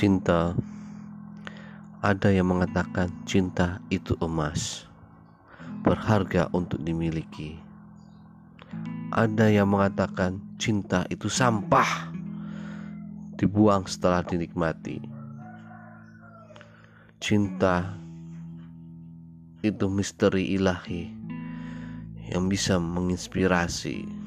Cinta, ada yang mengatakan cinta itu emas, berharga untuk dimiliki. Ada yang mengatakan cinta itu sampah, dibuang setelah dinikmati. Cinta itu misteri ilahi yang bisa menginspirasi